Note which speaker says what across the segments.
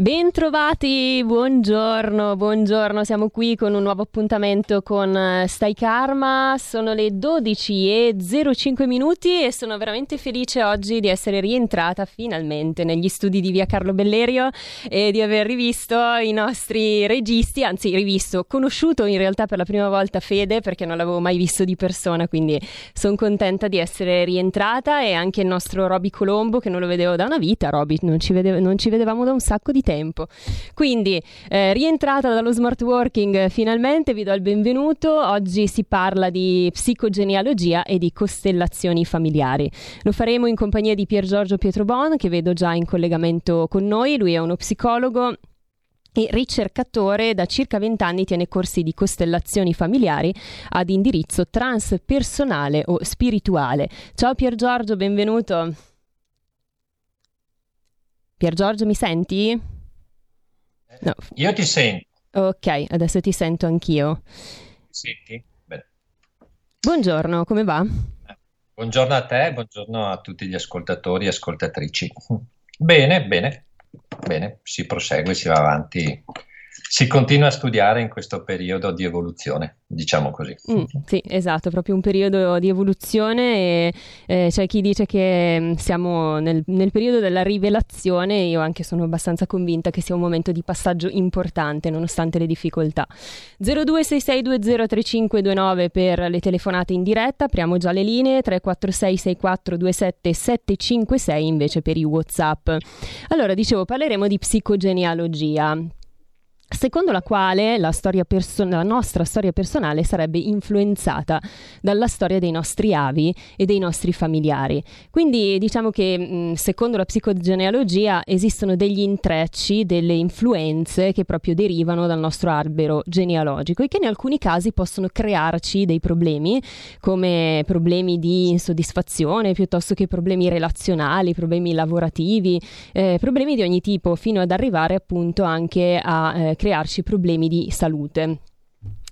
Speaker 1: Bentrovati, buongiorno, buongiorno, siamo qui con un nuovo appuntamento con eh, Stai Karma, sono le 12 e 05 minuti e sono veramente felice oggi di essere rientrata finalmente negli studi di via Carlo Bellerio e di aver rivisto i nostri registi, anzi rivisto, conosciuto in realtà per la prima volta Fede perché non l'avevo mai visto di persona, quindi sono contenta di essere rientrata e anche il nostro Roby Colombo che non lo vedevo da una vita, Roby, non non ci vedevamo da un sacco di tempo. Quindi, eh, rientrata dallo smart working, finalmente vi do il benvenuto. Oggi si parla di psicogenealogia e di costellazioni familiari. Lo faremo in compagnia di Pier Giorgio Pietrobon, che vedo già in collegamento con noi. Lui è uno psicologo e ricercatore da circa 20 anni tiene corsi di costellazioni familiari ad indirizzo transpersonale o spirituale. Ciao Pier Giorgio, benvenuto. Pier Giorgio, mi senti?
Speaker 2: No. Io ti sento.
Speaker 1: Ok, adesso ti sento anch'io.
Speaker 2: Senti? Bene.
Speaker 1: Buongiorno, come va?
Speaker 2: Buongiorno a te, buongiorno a tutti gli ascoltatori e ascoltatrici. Bene, bene, bene, si prosegue, si va avanti si continua a studiare in questo periodo di evoluzione, diciamo così.
Speaker 1: Mm, sì, esatto, proprio un periodo di evoluzione e eh, c'è chi dice che mm, siamo nel, nel, periodo della rivelazione, io anche sono abbastanza convinta che sia un momento di passaggio importante nonostante le difficoltà. 0266203529 per le telefonate in diretta, apriamo già le linee, 3466427 invece per i Whatsapp. Allora, dicevo, parleremo di psicogenealogia secondo la quale la, perso- la, nostra storia personale sarebbe influenzata dalla storia dei nostri avi e dei nostri familiari. Quindi diciamo che mh, secondo la psicogenealogia esistono degli intrecci, delle influenze che proprio derivano dal nostro albero genealogico e che in alcuni casi possono crearci dei problemi, come problemi di insoddisfazione piuttosto che problemi relazionali, problemi lavorativi, eh, problemi di ogni tipo, fino ad arrivare appunto anche a eh, crearci problemi di salute.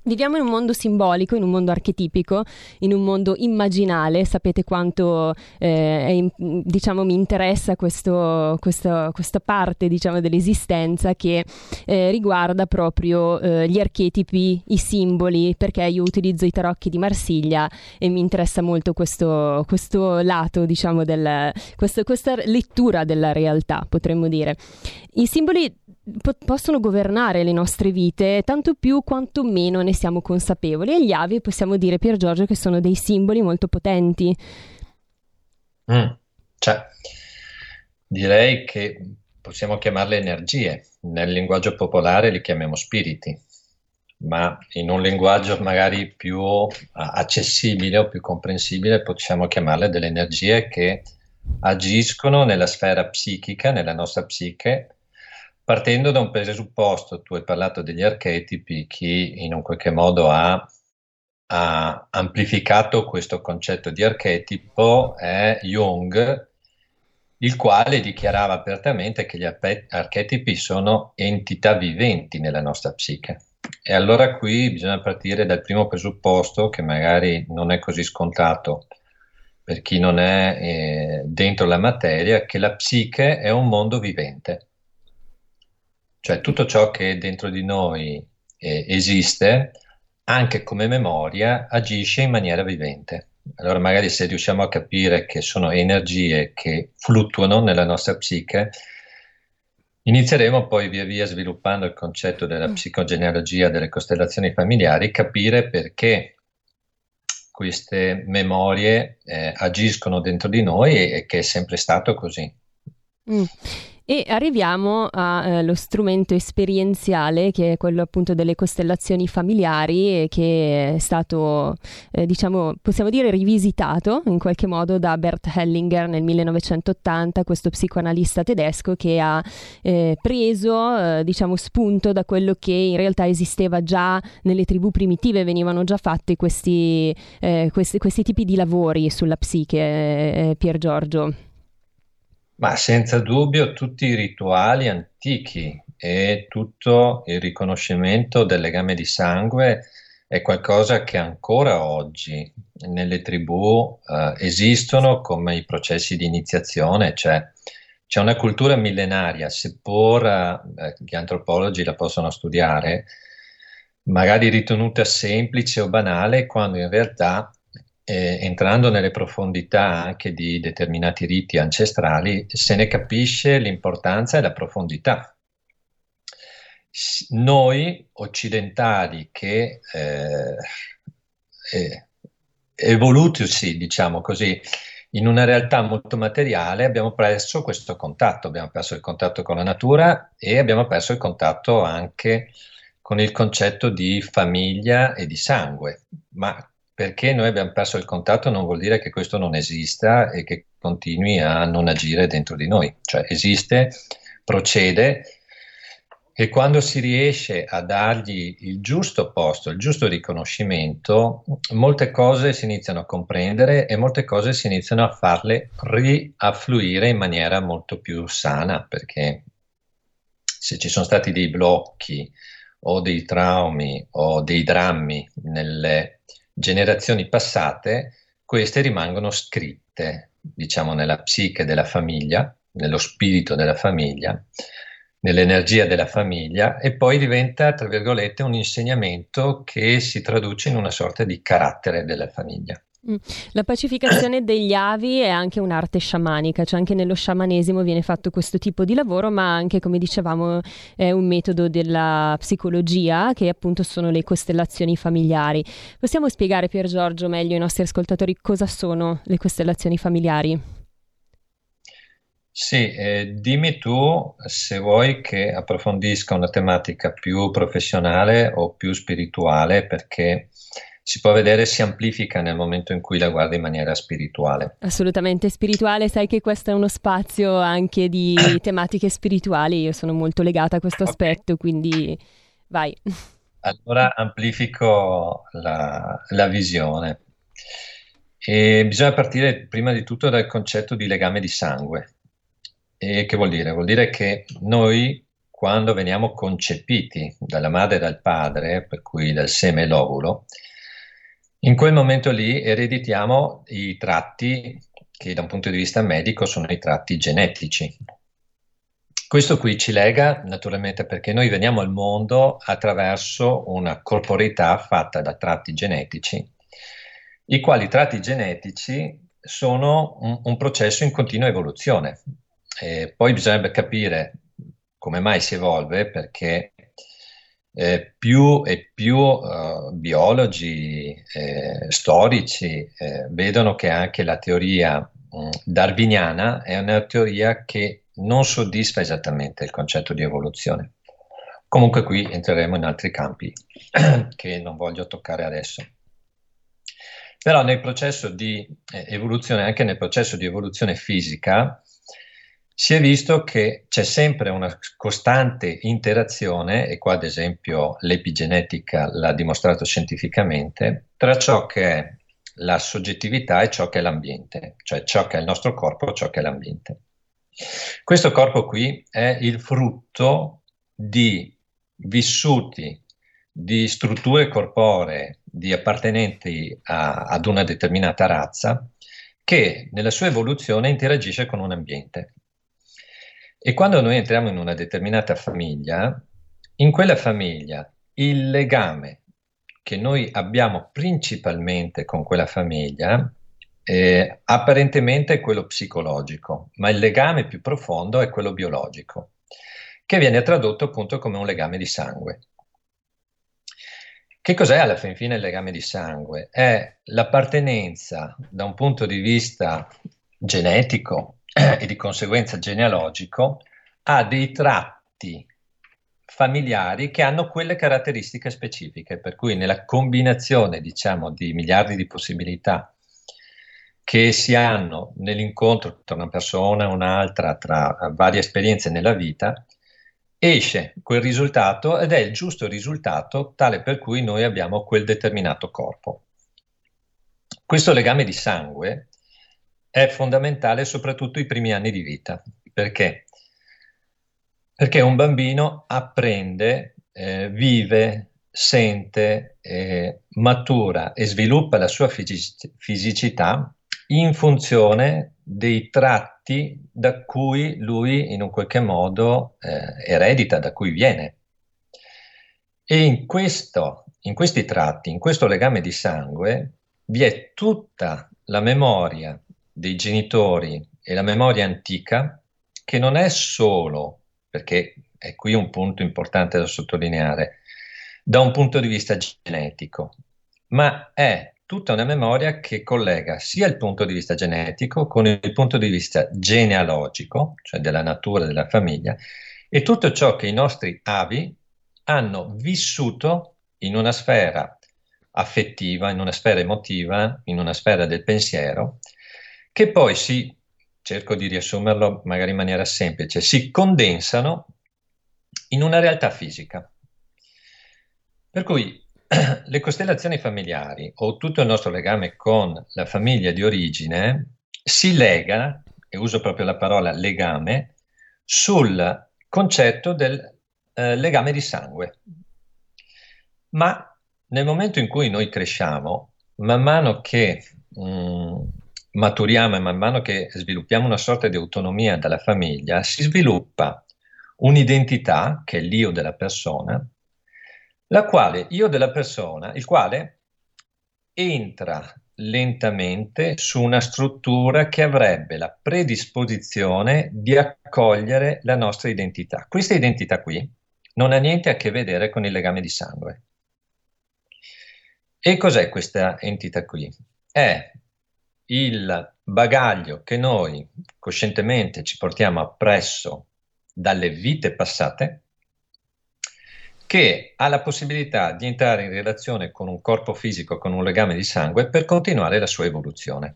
Speaker 1: Viviamo in un mondo simbolico, in un mondo archetipico, in un mondo immaginale. Sapete quanto eh, diciamo, mi interessa questo, questo, questa parte diciamo, dell'esistenza che eh, riguarda proprio eh, gli archetipi, i simboli, perché io utilizzo i tarocchi di Marsiglia e mi interessa molto questo, questo lato, diciamo, del, questa lettura della realtà, potremmo dire. I simboli po- possono governare le nostre vite, tanto più quanto meno ne siamo consapevoli. E gli avi possiamo dire, Pier Giorgio, che sono dei simboli molto potenti.
Speaker 2: Mm, cioè, direi che possiamo chiamarle energie. Nel linguaggio popolare li chiamiamo spiriti, ma in un linguaggio magari più accessibile o più comprensibile possiamo chiamarle delle energie che agiscono nella sfera psichica, nella nostra psiche, partendo da un presupposto, tu hai parlato degli archetipi, chi in un qualche modo ha, ha amplificato questo concetto di archetipo è Jung, il quale dichiarava apertamente che gli archetipi sono entità viventi nella nostra psiche. E allora qui bisogna partire dal primo presupposto, che magari non è così scontato per chi non è eh, dentro la materia, che la psiche è un mondo vivente. Cioè tutto ciò che dentro di noi eh, esiste, anche come memoria, agisce in maniera vivente. Allora magari se riusciamo a capire che sono energie che fluttuano nella nostra psiche, inizieremo poi via via sviluppando il concetto della mm. psicogenealogia delle costellazioni familiari, capire perché queste memorie eh, agiscono dentro di noi e, e, che è sempre stato così.
Speaker 1: Mm. E arriviamo allo eh, strumento esperienziale che è quello appunto delle costellazioni familiari che è stato, eh, diciamo, possiamo dire rivisitato in qualche modo da Bert Hellinger nel 1980, questo psicoanalista tedesco che ha eh, preso, eh, diciamo, spunto da quello che in realtà esisteva già nelle tribù primitive, venivano già fatti questi, eh, questi, questi tipi di lavori sulla psiche, eh, Pier Giorgio.
Speaker 2: Ma senza dubbio tutti i rituali antichi e tutto il riconoscimento del legame di sangue è qualcosa che ancora oggi nelle tribù eh, esistono come i processi di iniziazione, cioè c'è una cultura millenaria, seppur eh, gli antropologi la possono studiare, magari ritenuta semplice o banale, quando in realtà eh, entrando nelle profondità anche di determinati riti ancestrali, se ne capisce l'importanza e la profondità. Noi occidentali che eh, eh, evolutusi, diciamo così, in una realtà molto materiale abbiamo perso questo contatto, abbiamo perso il contatto con la natura e abbiamo perso il contatto anche con il concetto di famiglia e di sangue. Ma perché noi abbiamo perso il contatto non vuol dire che questo non esista e che continui a non agire dentro di noi, cioè esiste, procede e quando si riesce a dargli il giusto posto, il giusto riconoscimento, molte cose si iniziano a comprendere e molte cose si iniziano a farle riaffluire in maniera molto più sana, perché se ci sono stati dei blocchi o dei traumi o dei drammi nelle generazioni passate, queste rimangono scritte, diciamo, nella psiche della famiglia, nello spirito della famiglia, nell'energia della famiglia e poi diventa, tra virgolette, un insegnamento che si traduce in una sorta di carattere della famiglia.
Speaker 1: Mm. La pacificazione degli avi è anche un'arte sciamanica, cioè anche nello sciamanesimo viene fatto questo tipo di lavoro, ma anche, come dicevamo, è un metodo della psicologia che appunto sono le costellazioni familiari. Possiamo spiegare Pier Giorgio meglio ai nostri ascoltatori cosa sono le costellazioni familiari?
Speaker 2: Sì, eh, dimmi tu se vuoi che approfondisca una tematica più professionale o più spirituale, perché si può vedere si amplifica nel momento in cui la guarda in maniera spirituale.
Speaker 1: Assolutamente spirituale, sai che questo è uno spazio anche di tematiche spirituali, io sono molto legata a questo okay. aspetto, quindi vai.
Speaker 2: Allora amplifico la, la visione. E bisogna partire prima di tutto dal concetto di legame di sangue. E che vuol dire? Vuol dire che noi quando veniamo concepiti dalla madre e dal padre, per cui dal seme e l'ovulo, in quel momento lì ereditiamo i tratti che da un punto di vista medico sono i tratti genetici. Questo qui ci lega naturalmente perché noi veniamo al mondo attraverso una corporeità fatta da tratti genetici, i quali tratti genetici sono un, un processo in continua evoluzione. E poi bisognerebbe capire come mai si evolve perché eh, più e più uh, biologi eh, storici eh, vedono che anche la teoria mh, mm, darwiniana è una teoria che non soddisfa esattamente il concetto di evoluzione. Comunque qui entreremo in altri campi che non voglio toccare adesso. Però nel processo di eh, evoluzione, anche nel processo di evoluzione fisica, si è visto che c'è sempre una costante interazione, e qua ad esempio l'epigenetica l'ha dimostrato scientificamente, tra ciò che è la soggettività e ciò che è l'ambiente, cioè ciò che è il nostro corpo e ciò che è l'ambiente. Questo corpo qui è il frutto di vissuti, di strutture corporee, di appartenenti a, ad una determinata razza, che nella sua evoluzione interagisce con un ambiente. E quando noi entriamo in una determinata famiglia, in quella famiglia il legame che noi abbiamo principalmente con quella famiglia eh, apparentemente è quello psicologico, ma il legame più profondo è quello biologico, che viene tradotto appunto come un legame di sangue. Che cos'è alla fin fine il legame di sangue? È l'appartenenza da un punto di vista genetico e di conseguenza genealogico ha dei tratti familiari che hanno quelle caratteristiche specifiche, per cui nella combinazione, diciamo, di miliardi di possibilità che si hanno nell'incontro tra una persona e un'altra, tra varie esperienze nella vita, esce quel risultato ed è il giusto risultato tale per cui noi abbiamo quel determinato corpo. Questo legame di sangue è fondamentale soprattutto i primi anni di vita. Perché? Perché un bambino apprende, eh, vive, sente, eh, matura e sviluppa la sua fisic- fisicità in funzione dei tratti da cui lui in un qualche modo eh, eredita, da cui viene. E in, questo, in questi tratti, in questo legame di sangue, vi è tutta la memoria dei genitori e la memoria antica che non è solo, perché è qui un punto importante da sottolineare, da un punto di vista genetico, ma è tutta una memoria che collega sia il punto di vista genetico con il punto di vista genealogico, cioè della natura della famiglia, e tutto ciò che i nostri avi hanno vissuto in una sfera affettiva, in una sfera emotiva, in una sfera del pensiero, che poi si, cerco di riassumerlo magari in maniera semplice, si condensano in una realtà fisica. Per cui le costellazioni familiari o tutto il nostro legame con la famiglia di origine si lega, e uso proprio la parola legame, sul concetto del eh, legame di sangue. Ma nel momento in cui noi cresciamo, man mano che mh, mm, maturiamo e man mano che sviluppiamo una sorta di autonomia dalla famiglia, si sviluppa un'identità che è l'io della persona, la quale io della persona, il quale entra lentamente su una struttura che avrebbe la predisposizione di accogliere la nostra identità. Questa identità qui non ha niente a che vedere con il legame di sangue. E cos'è questa entità qui? È il bagaglio che noi coscientemente ci portiamo appresso dalle vite passate che ha la possibilità di entrare in relazione con un corpo fisico, con un legame di sangue, per continuare la sua evoluzione.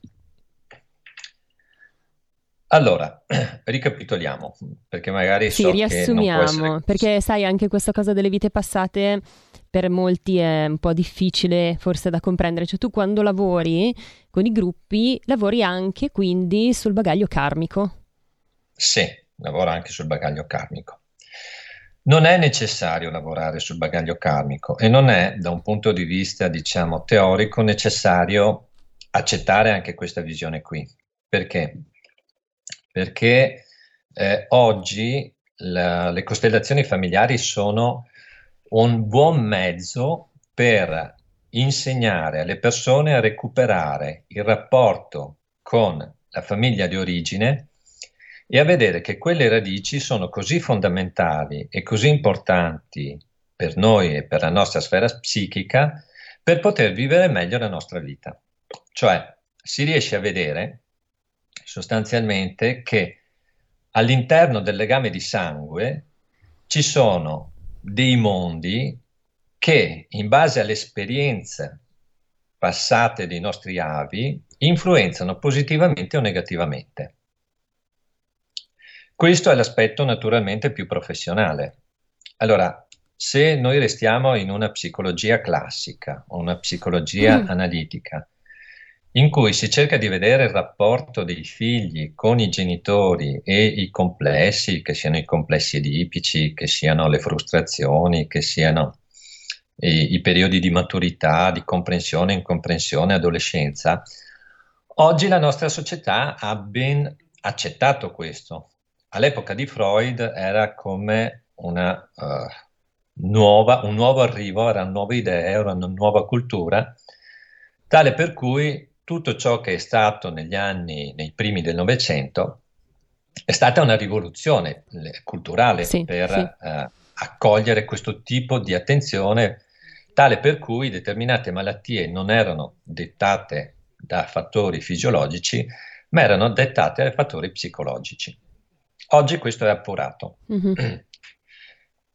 Speaker 2: Allora, ricapitoliamo, perché magari
Speaker 1: sì,
Speaker 2: so
Speaker 1: riassumiamo,
Speaker 2: essere...
Speaker 1: perché sai anche questa cosa delle vite passate per molti è un po' difficile forse da comprendere, cioè tu quando lavori con i gruppi lavori anche quindi sul bagaglio karmico.
Speaker 2: Sì, lavoro anche sul bagaglio karmico. Non è necessario lavorare sul bagaglio karmico e non è da un punto di vista, diciamo, teorico necessario accettare anche questa visione qui. Perché? Perché eh, oggi la, le costellazioni familiari sono un buon mezzo per insegnare alle persone a recuperare il rapporto con la famiglia di origine e a vedere che quelle radici sono così fondamentali e così importanti per noi e per la nostra sfera psichica per poter vivere meglio la nostra vita. Cioè si riesce a vedere sostanzialmente che all'interno del legame di sangue ci sono dei mondi che in base alle esperienze passate dei nostri avi influenzano positivamente o negativamente. Questo è l'aspetto naturalmente più professionale. Allora, se noi restiamo in una psicologia classica o una psicologia mm. analitica, in cui si cerca di vedere il rapporto dei figli con i genitori e i complessi, che siano i complessi edipici, che siano le frustrazioni, che siano i, i periodi di maturità, di comprensione, incomprensione, adolescenza, oggi la nostra società ha ben accettato questo. All'epoca di Freud era come una uh, nuova, un nuovo arrivo, erano nuove idee, era una nuova cultura, tale per cui tutto ciò che è stato negli anni, nei primi del Novecento, è stata una rivoluzione culturale sì, per sì. Uh, accogliere questo tipo di attenzione, tale per cui determinate malattie non erano dettate da fattori fisiologici, ma erano dettate da fattori psicologici. Oggi questo è appurato. Mm-hmm.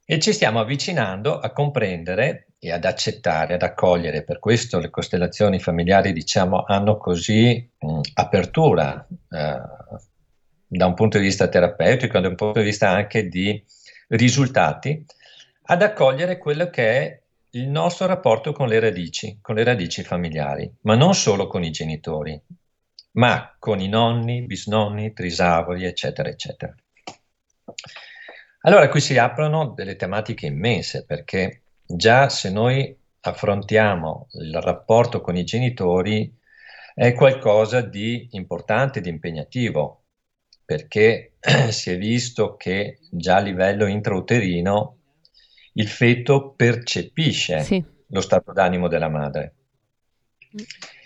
Speaker 2: E ci stiamo avvicinando a comprendere e ad accettare, ad accogliere. Per questo le costellazioni familiari, diciamo, hanno così mh, apertura eh, da un punto di vista terapeutico, da un punto di vista anche di risultati, ad accogliere quello che è il nostro rapporto con le radici, con le radici familiari, ma non solo con i genitori, ma con i nonni, bisnonni, trisavoli, eccetera, eccetera. Allora qui si aprono delle tematiche immense, perché già se noi affrontiamo il rapporto con i genitori è qualcosa di importante, di impegnativo, perché si è visto che già a livello intrauterino il feto percepisce sì. lo stato d'animo della madre.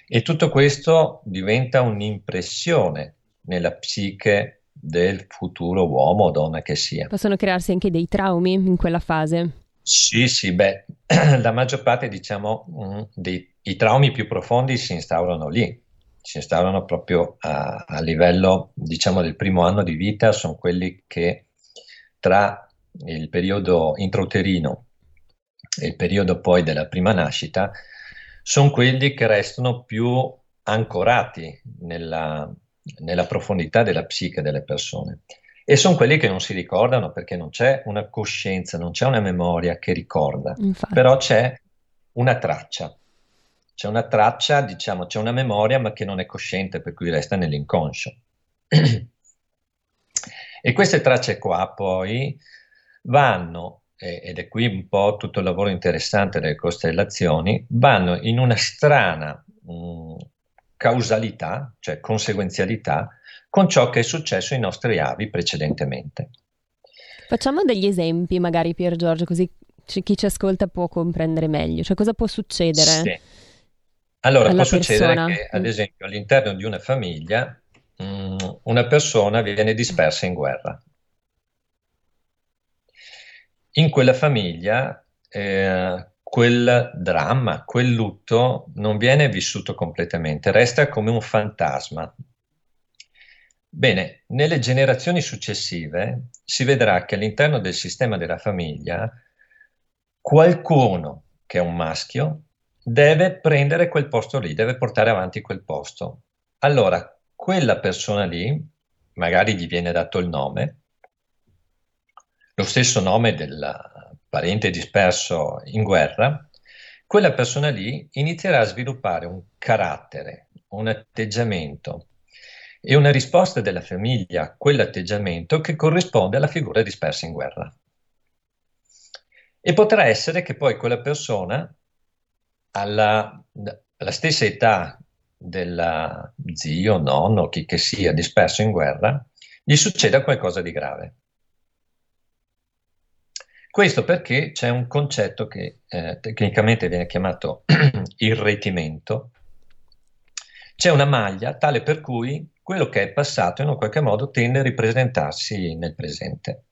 Speaker 2: E tutto questo diventa un'impressione nella psiche del futuro uomo o donna che sia.
Speaker 1: Possono crearsi anche dei traumi in quella fase?
Speaker 2: Sì, sì, beh, la maggior parte, diciamo, mm, dei i traumi più profondi si instaurano lì, si instaurano proprio a, a livello, diciamo, del primo anno di vita, sono quelli che tra il periodo intrauterino e il periodo poi della prima nascita sono quelli che restano più ancorati nella, nella profondità della psiche delle persone e sono quelli che non si ricordano perché non c'è una coscienza, non c'è una memoria che ricorda, Infatti. però c'è una traccia. C'è una traccia, diciamo, c'è una memoria ma che non è cosciente, per cui resta nell'inconscio. e queste tracce qua poi vanno, ed è qui un po' tutto il lavoro interessante delle costellazioni, vanno in una strana mh, mm, causalità, cioè conseguenzialità, con ciò che è successo ai nostri avi precedentemente.
Speaker 1: Facciamo degli esempi, magari Pier Giorgio, così chi ci ascolta può comprendere meglio. Cioè, cosa può succedere?
Speaker 2: Sì. Allora, può succedere persona. che, ad mm. esempio, all'interno di una famiglia mh, mm, una persona viene dispersa in guerra. In quella famiglia eh, quel dramma, quel lutto non viene vissuto completamente, resta come un fantasma. Bene, nelle generazioni successive si vedrà che all'interno del sistema della famiglia qualcuno che è un maschio deve prendere quel posto lì, deve portare avanti quel posto. Allora, quella persona lì, magari gli viene dato il nome, lo stesso nome del parente disperso in guerra, quella persona lì inizierà a sviluppare un carattere, un atteggiamento e una risposta della famiglia a quell'atteggiamento che corrisponde alla figura dispersa in guerra. E potrà essere che poi quella persona alla, alla stessa età del zio, nonno, chi che sia disperso in guerra, gli succeda qualcosa di grave. Questo perché c'è un concetto che eh, tecnicamente viene chiamato irretimento. C'è una maglia tale per cui quello che è passato in un qualche modo tende a ripresentarsi nel presente.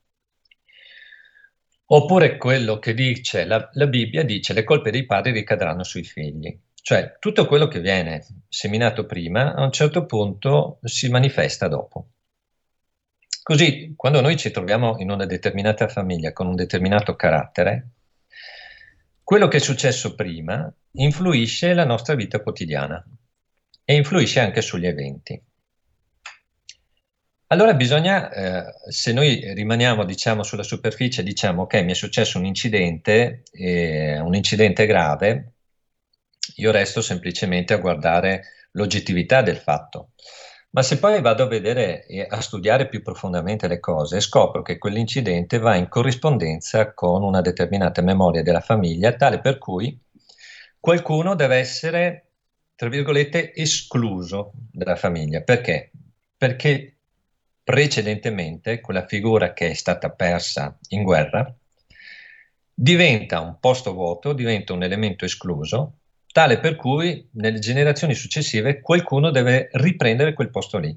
Speaker 2: Oppure quello che dice la, la Bibbia dice le colpe dei padri ricadranno sui figli. Cioè tutto quello che viene seminato prima a un certo punto si manifesta dopo. Così quando noi ci troviamo in una determinata famiglia con un determinato carattere, quello che è successo prima influisce la nostra vita quotidiana e influisce anche sugli eventi. Allora bisogna, eh, se noi rimaniamo diciamo, sulla superficie, diciamo ok, mi è successo un incidente, eh, un incidente grave, io resto semplicemente a guardare l'oggettività del fatto. Ma se poi vado a vedere e a studiare più profondamente le cose, scopro che quell'incidente va in corrispondenza con una determinata memoria della famiglia, tale per cui qualcuno deve essere, tra virgolette, escluso dalla famiglia. Perché? Perché precedentemente quella figura che è stata persa in guerra diventa un posto vuoto, diventa un elemento escluso, tale per cui nelle generazioni successive qualcuno deve riprendere quel posto lì.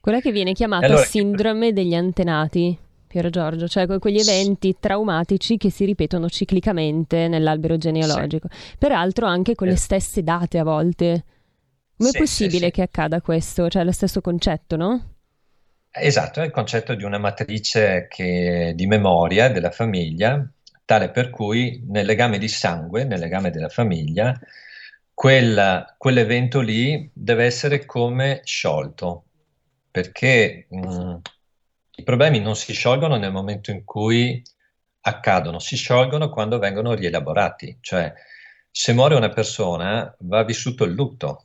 Speaker 1: Quella che viene chiamata allora, sindrome degli antenati, Piero Giorgio, cioè quegli eventi traumatici che si ripetono ciclicamente nell'albero genealogico. Sì. Peraltro anche con le eh. stesse date a volte. Come sì, è possibile sì, che accada questo? Cioè lo stesso concetto, no?
Speaker 2: Esatto, è il concetto di una matrice che, di memoria della famiglia, tale per cui nel legame di sangue, nel legame della famiglia, quella, quell'evento lì deve essere come sciolto, perché mh, mm, i problemi non si sciolgono nel momento in cui accadono, si sciolgono quando vengono rielaborati, cioè se muore una persona va vissuto il lutto,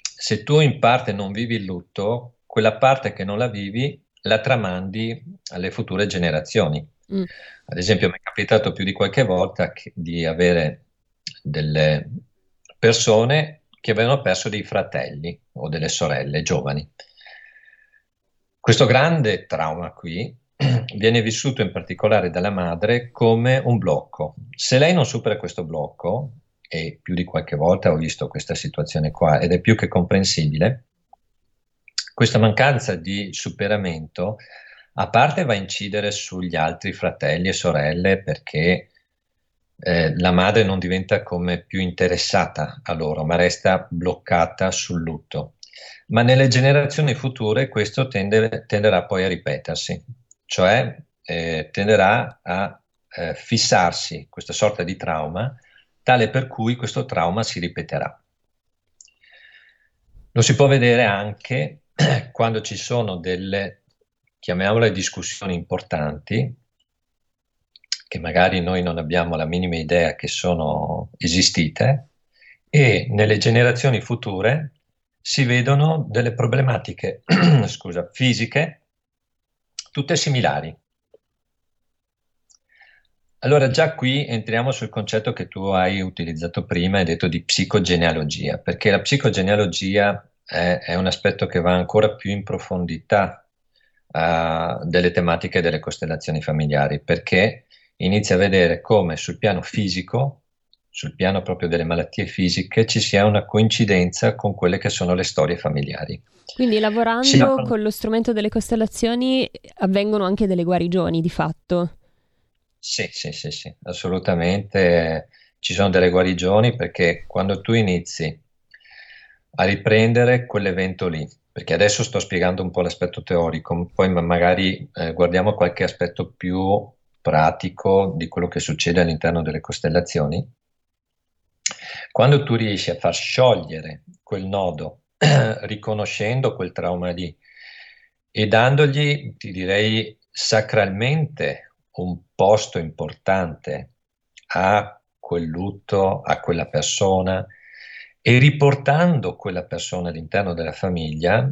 Speaker 2: se tu in parte non vivi il lutto, quella parte che non la vivi la tramandi alle future generazioni. Mm. Ad esempio, mi è capitato più di qualche volta che, di avere delle persone che avevano perso dei fratelli o delle sorelle giovani. Questo grande trauma qui viene vissuto in particolare dalla madre come un blocco. Se lei non supera questo blocco, e più di qualche volta ho visto questa situazione qua ed è più che comprensibile, questa mancanza di superamento a parte va a incidere sugli altri fratelli e sorelle perché eh, la madre non diventa come più interessata a loro, ma resta bloccata sul lutto. Ma nelle generazioni future questo tende, tenderà poi a ripetersi, cioè eh, tenderà a eh, fissarsi questa sorta di trauma, tale per cui questo trauma si ripeterà. Lo si può vedere anche quando ci sono delle, chiamiamole discussioni importanti, che magari noi non abbiamo la minima idea che sono esistite, e nelle generazioni future si vedono delle problematiche scusa, fisiche tutte similari. Allora già qui entriamo sul concetto che tu hai utilizzato prima, hai detto di psicogenealogia, perché la psicogenealogia è, è un aspetto che va ancora più in profondità uh, delle tematiche delle costellazioni familiari, perché inizia a vedere come sul piano fisico sul piano proprio delle malattie fisiche ci sia una coincidenza con quelle che sono le storie familiari.
Speaker 1: Quindi lavorando sì, con lo strumento delle costellazioni avvengono anche delle guarigioni di fatto?
Speaker 2: Sì, sì, sì, sì, assolutamente ci sono delle guarigioni perché quando tu inizi a riprendere quell'evento lì, perché adesso sto spiegando un po' l'aspetto teorico, poi magari eh, guardiamo qualche aspetto più pratico di quello che succede all'interno delle costellazioni. Quando tu riesci a far sciogliere quel nodo, riconoscendo quel trauma lì e dandogli, ti direi, sacralmente un posto importante a quel lutto, a quella persona e riportando quella persona all'interno della famiglia,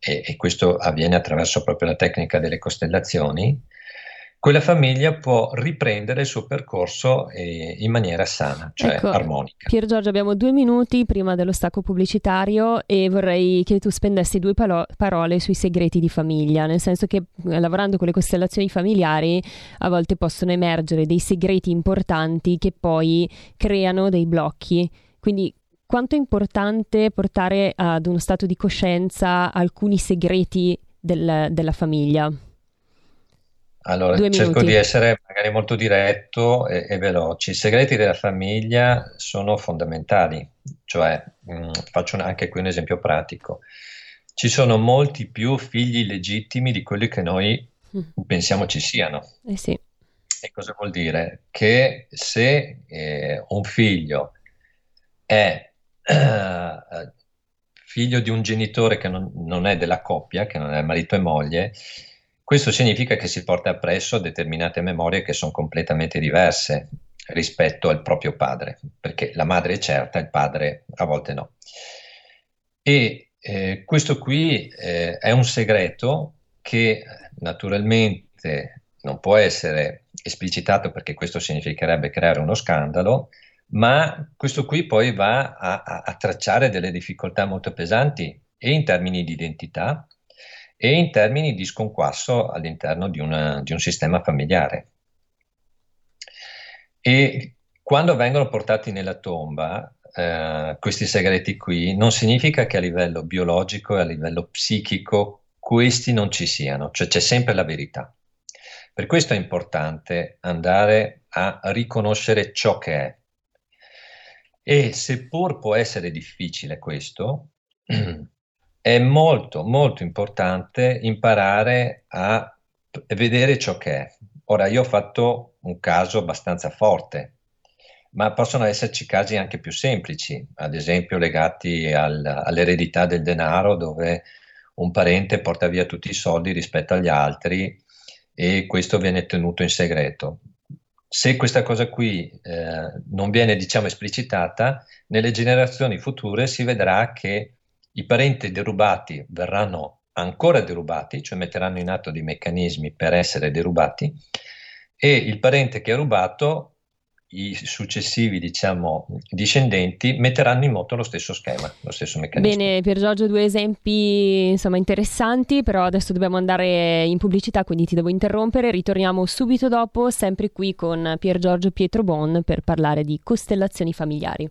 Speaker 2: e, e questo avviene attraverso proprio la tecnica delle costellazioni, quella famiglia può riprendere il suo percorso eh, in maniera sana, cioè ecco, armonica.
Speaker 1: Pier Giorgio, abbiamo due minuti prima dello stacco pubblicitario e vorrei che tu spendessi due palo- parole sui segreti di famiglia, nel senso che eh, lavorando con le costellazioni familiari a volte possono emergere dei segreti importanti che poi creano dei blocchi. Quindi quanto è importante portare ad uno stato di coscienza alcuni segreti del, della famiglia?
Speaker 2: Allora, Due cerco minuti. di essere magari molto diretto e, e, veloce. I segreti della famiglia sono fondamentali, cioè mh, mm, faccio anche qui un esempio pratico. Ci sono molti più figli legittimi di quelli che noi mm. pensiamo ci siano.
Speaker 1: Eh sì.
Speaker 2: E cosa vuol dire? Che se eh, un figlio è eh, figlio di un genitore che non, non è della coppia, che non è marito e moglie, questo significa che si porta appresso determinate memorie che sono completamente diverse rispetto al proprio padre, perché la madre è certa, il padre a volte no. E eh, questo qui eh, è un segreto che naturalmente non può essere esplicitato perché questo significherebbe creare uno scandalo, ma questo qui poi va a, a, a tracciare delle difficoltà molto pesanti e in termini di identità e in termini di sconquasso all'interno di, una, di un sistema familiare. E quando vengono portati nella tomba, eh, questi segreti qui, non significa che a livello biologico e a livello psichico questi non ci siano, cioè c'è sempre la verità. Per questo è importante andare a riconoscere ciò che è. E seppur può essere difficile questo, è molto, molto importante imparare a vedere ciò che è. Ora, io ho fatto un caso abbastanza forte, ma possono esserci casi anche più semplici, ad esempio legati al, all'eredità del denaro, dove un parente porta via tutti i soldi rispetto agli altri e questo viene tenuto in segreto. Se questa cosa qui eh, non viene, diciamo, esplicitata, nelle generazioni future si vedrà che i parenti derubati verranno ancora derubati, cioè metteranno in atto dei meccanismi per essere derubati, e il parente che ha rubato i successivi diciamo, discendenti metteranno in moto lo stesso schema, lo stesso meccanismo.
Speaker 1: Bene, Pier Giorgio, due esempi insomma, interessanti, però adesso dobbiamo andare in pubblicità, quindi ti devo interrompere. Ritorniamo subito dopo, sempre qui con Pier Giorgio Pietro Bon per parlare di costellazioni familiari.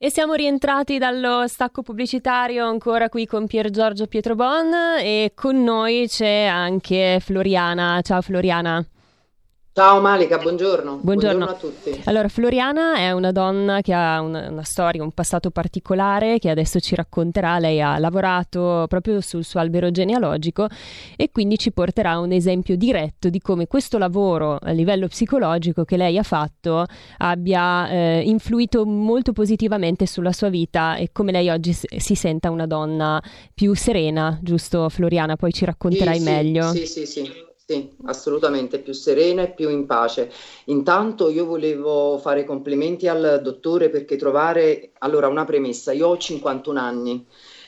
Speaker 1: E siamo rientrati dallo stacco pubblicitario ancora qui con Pier Giorgio Pietrobon e con noi c'è anche Floriana. Ciao Floriana.
Speaker 3: Ciao Malika, buongiorno.
Speaker 1: buongiorno.
Speaker 3: buongiorno. a tutti.
Speaker 1: Allora, Floriana è una donna che ha una, una, storia, un passato particolare che adesso ci racconterà. Lei ha lavorato proprio sul suo albero genealogico e quindi ci porterà un esempio diretto di come questo lavoro a livello psicologico che lei ha fatto abbia eh, influito molto positivamente sulla sua vita e come lei oggi si senta una donna più serena, giusto Floriana? Poi ci racconterai
Speaker 3: sì,
Speaker 1: meglio.
Speaker 3: Sì, sì, sì. Sì, assolutamente, più serena e più in pace. Intanto io volevo fare complimenti al dottore perché trovare, allora una premessa, io ho 51 anni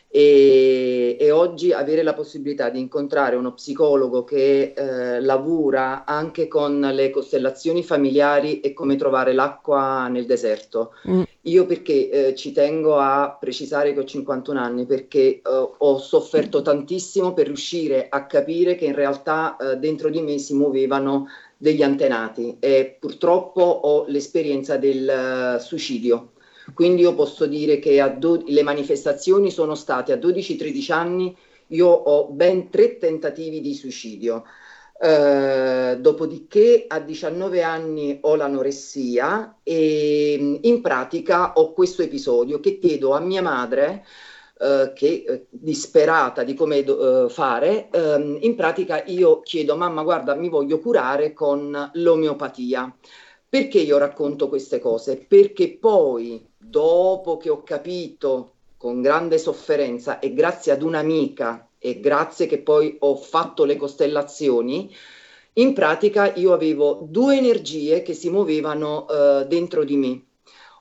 Speaker 3: e, e oggi avere la possibilità di incontrare uno psicologo che eh, lavora anche con le costellazioni familiari e come trovare l'acqua nel deserto. Mm. Io perché eh, ci tengo a precisare che ho 51 anni, perché eh, ho sofferto tantissimo per riuscire a capire che in realtà eh, dentro di me si muovevano degli antenati e purtroppo ho l'esperienza del uh, suicidio. Quindi io posso dire che do- le manifestazioni sono state a 12-13 anni, io ho ben tre tentativi di suicidio. Uh, dopodiché a 19 anni ho l'anoressia e in pratica ho questo episodio che chiedo a mia madre uh, che uh, disperata di come fare, um, in pratica io chiedo mamma guarda mi voglio curare con l'omeopatia. Perché io racconto queste cose? Perché poi dopo che ho capito con grande sofferenza e grazie ad un'amica e grazie che poi ho fatto le costellazioni, in pratica io avevo due energie che si muovevano uh, dentro di me.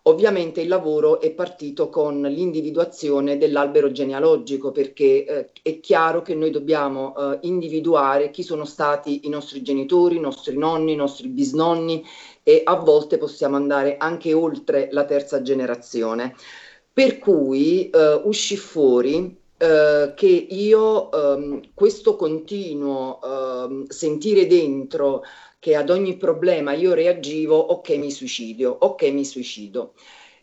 Speaker 3: Ovviamente il lavoro è partito con l'individuazione dell'albero genealogico perché eh, è chiaro che noi dobbiamo eh, individuare chi sono stati i nostri genitori, i nostri nonni, i nostri bisnonni e a volte possiamo andare anche oltre la terza generazione. Per cui eh, uscì fuori Uh, che io um, questo continuo uh, sentire dentro che ad ogni problema io reagivo, ok mi suicidio, ok mi suicido.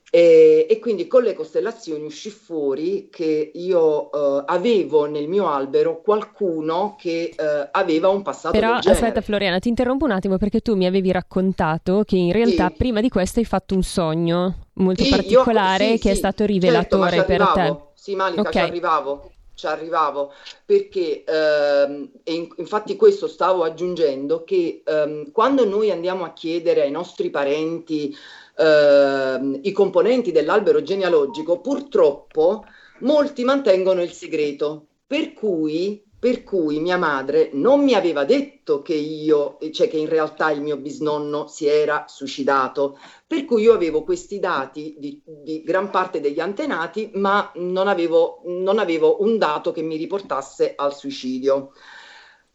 Speaker 3: E, e, quindi con le costellazioni uscì fuori che io uh, avevo nel mio albero qualcuno che uh, aveva un passato
Speaker 1: Però aspetta Floriana, ti interrompo un attimo perché tu mi avevi raccontato che in realtà sì. prima di questo hai fatto un sogno molto sì, particolare io, sì, che è stato rivelatore
Speaker 3: certo,
Speaker 1: per te.
Speaker 3: Sì, Malika, okay. ci arrivavo ci arrivavo perché ehm, in, infatti questo stavo aggiungendo che ehm, quando noi andiamo a chiedere ai nostri parenti ehm, i componenti dell'albero genealogico purtroppo molti mantengono il segreto per cui per cui mia madre non mi aveva detto che io, cioè che in realtà il mio bisnonno si era suicidato, per cui io avevo questi dati di, di gran parte degli antenati, ma non avevo, non avevo un dato che mi riportasse al suicidio.